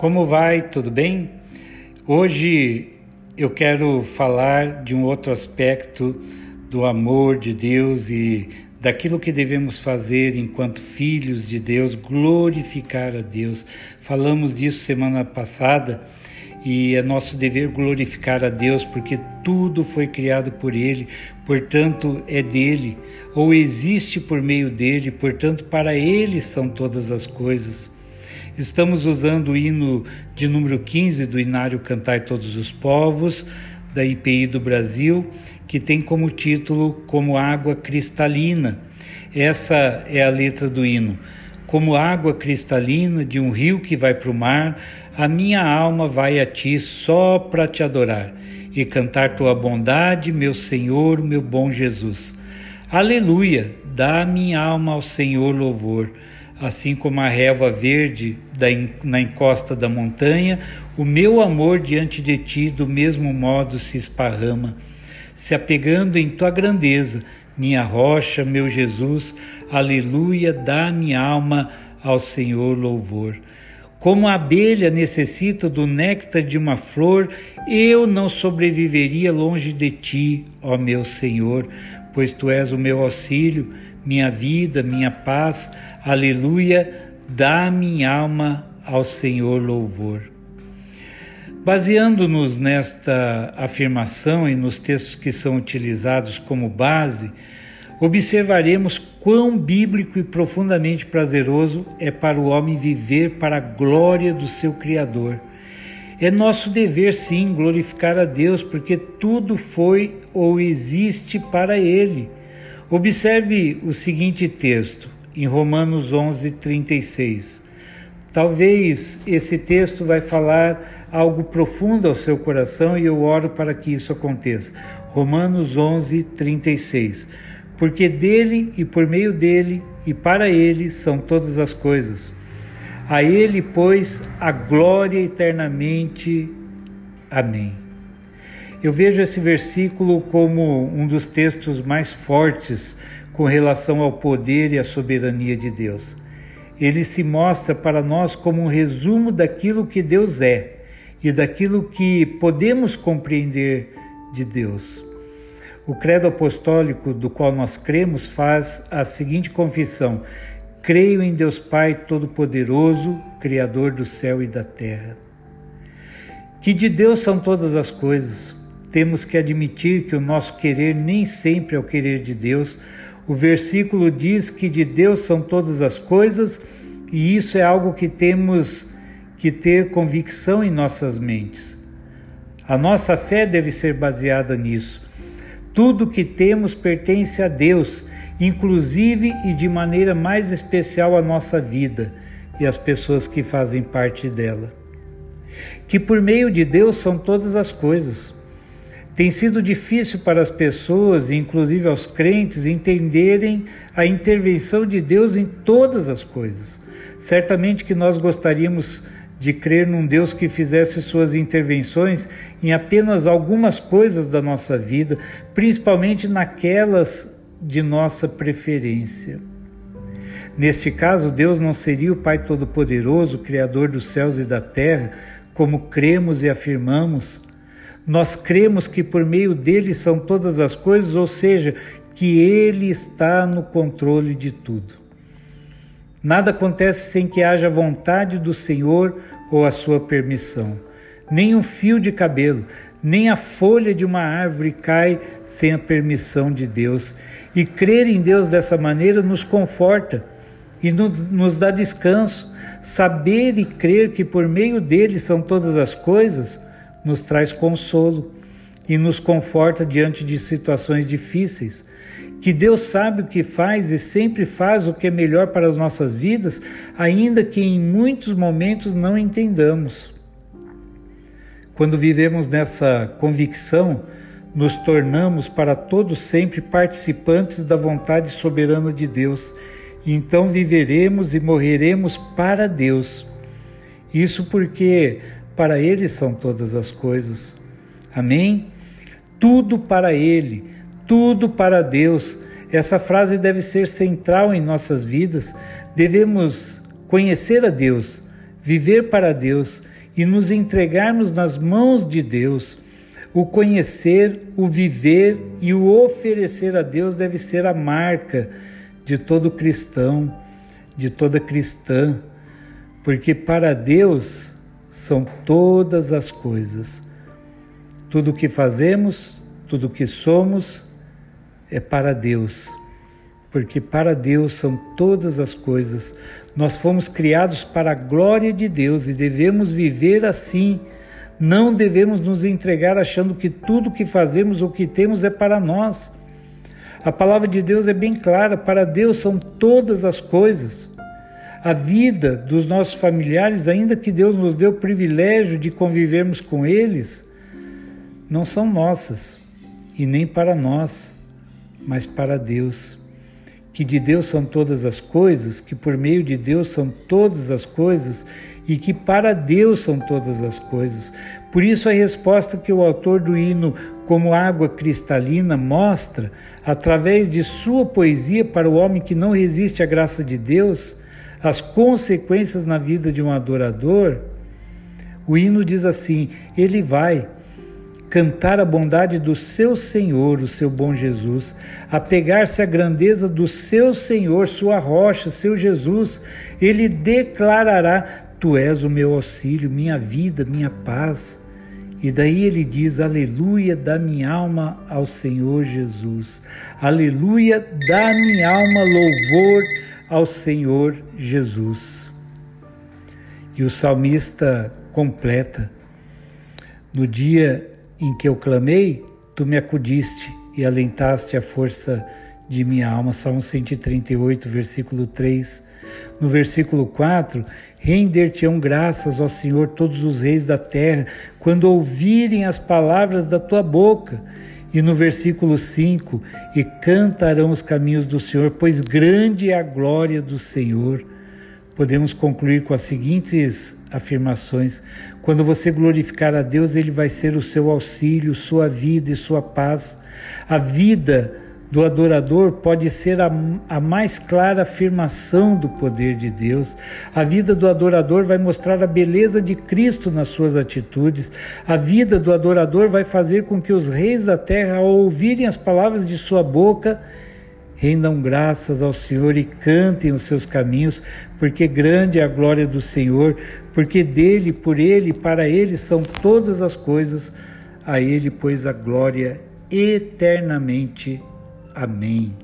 Como vai? Tudo bem? Hoje eu quero falar de um outro aspecto do amor de Deus e daquilo que devemos fazer enquanto filhos de Deus, glorificar a Deus. Falamos disso semana passada e é nosso dever glorificar a Deus porque tudo foi criado por Ele, portanto é dele, ou existe por meio dele, portanto para Ele são todas as coisas. Estamos usando o hino de número 15 do Inário Cantai Todos os Povos, da IPI do Brasil, que tem como título Como Água Cristalina. Essa é a letra do hino. Como água cristalina de um rio que vai para o mar, a minha alma vai a ti só para te adorar e cantar tua bondade, meu Senhor, meu bom Jesus. Aleluia! Dá minha alma ao Senhor louvor. Assim como a relva verde da, na encosta da montanha, o meu amor diante de ti do mesmo modo se esparrama, se apegando em tua grandeza, minha rocha, meu Jesus. Aleluia! Dá minha alma ao Senhor louvor. Como a abelha necessita do néctar de uma flor, eu não sobreviveria longe de ti, ó meu Senhor, pois tu és o meu auxílio, minha vida, minha paz. Aleluia, dá minha alma ao Senhor louvor. Baseando-nos nesta afirmação e nos textos que são utilizados como base, observaremos quão bíblico e profundamente prazeroso é para o homem viver para a glória do seu Criador. É nosso dever, sim, glorificar a Deus, porque tudo foi ou existe para Ele. Observe o seguinte texto, em Romanos 11, 36. Talvez esse texto vai falar algo profundo ao seu coração e eu oro para que isso aconteça. Romanos 11, 36 porque dele e por meio dele e para ele são todas as coisas. A ele, pois, a glória eternamente. Amém. Eu vejo esse versículo como um dos textos mais fortes com relação ao poder e à soberania de Deus. Ele se mostra para nós como um resumo daquilo que Deus é e daquilo que podemos compreender de Deus. O credo apostólico do qual nós cremos faz a seguinte confissão: Creio em Deus Pai Todo-Poderoso, Criador do céu e da terra. Que de Deus são todas as coisas. Temos que admitir que o nosso querer nem sempre é o querer de Deus. O versículo diz que de Deus são todas as coisas, e isso é algo que temos que ter convicção em nossas mentes. A nossa fé deve ser baseada nisso. Tudo que temos pertence a Deus, inclusive e de maneira mais especial a nossa vida e as pessoas que fazem parte dela. Que por meio de Deus são todas as coisas. Tem sido difícil para as pessoas, inclusive aos crentes, entenderem a intervenção de Deus em todas as coisas. Certamente que nós gostaríamos de crer num Deus que fizesse suas intervenções em apenas algumas coisas da nossa vida, principalmente naquelas de nossa preferência. Neste caso, Deus não seria o Pai Todo-Poderoso, Criador dos céus e da terra, como cremos e afirmamos. Nós cremos que por meio dele são todas as coisas, ou seja, que ele está no controle de tudo. Nada acontece sem que haja vontade do Senhor ou a sua permissão. Nem um fio de cabelo, nem a folha de uma árvore cai sem a permissão de Deus. E crer em Deus dessa maneira nos conforta e nos dá descanso. Saber e crer que por meio dele são todas as coisas nos traz consolo e nos conforta diante de situações difíceis que Deus sabe o que faz e sempre faz o que é melhor para as nossas vidas, ainda que em muitos momentos não entendamos. Quando vivemos nessa convicção, nos tornamos para todos sempre participantes da vontade soberana de Deus, então viveremos e morreremos para Deus. Isso porque para Ele são todas as coisas. Amém? Tudo para Ele tudo para Deus. Essa frase deve ser central em nossas vidas. Devemos conhecer a Deus, viver para Deus e nos entregarmos nas mãos de Deus. O conhecer, o viver e o oferecer a Deus deve ser a marca de todo cristão, de toda cristã, porque para Deus são todas as coisas. Tudo o que fazemos, tudo o que somos é para Deus, porque para Deus são todas as coisas. Nós fomos criados para a glória de Deus e devemos viver assim. Não devemos nos entregar achando que tudo que fazemos ou que temos é para nós. A palavra de Deus é bem clara: para Deus são todas as coisas. A vida dos nossos familiares, ainda que Deus nos dê o privilégio de convivermos com eles, não são nossas e nem para nós, mas para Deus que de Deus são todas as coisas, que por meio de Deus são todas as coisas e que para Deus são todas as coisas. Por isso, a resposta que o autor do hino, como água cristalina, mostra, através de sua poesia para o homem que não resiste à graça de Deus, as consequências na vida de um adorador, o hino diz assim: ele vai cantar a bondade do seu Senhor, o seu bom Jesus, apegar-se à grandeza do seu Senhor, sua rocha, seu Jesus, ele declarará: Tu és o meu auxílio, minha vida, minha paz. E daí ele diz: Aleluia, da minha alma ao Senhor Jesus. Aleluia, da minha alma louvor ao Senhor Jesus. E o salmista completa: No dia em que eu clamei, tu me acudiste e alentaste a força de minha alma. Salmo 138, versículo 3. No versículo 4, render-te-ão graças, ó Senhor, todos os reis da terra, quando ouvirem as palavras da tua boca. E no versículo 5, e cantarão os caminhos do Senhor, pois grande é a glória do Senhor. Podemos concluir com as seguintes afirmações. Quando você glorificar a Deus, Ele vai ser o seu auxílio, sua vida e sua paz. A vida do adorador pode ser a, a, mais clara afirmação do poder de Deus. A vida do adorador vai mostrar a beleza de Cristo nas suas atitudes. A vida do adorador vai fazer com que os reis da terra, ao ouvirem as palavras de sua boca, rendam graças ao Senhor e cantem os seus caminhos, porque grande é a glória do Senhor, porque dele, por ele, para ele são todas as coisas, a ele, pois, a glória eternamente. Amém.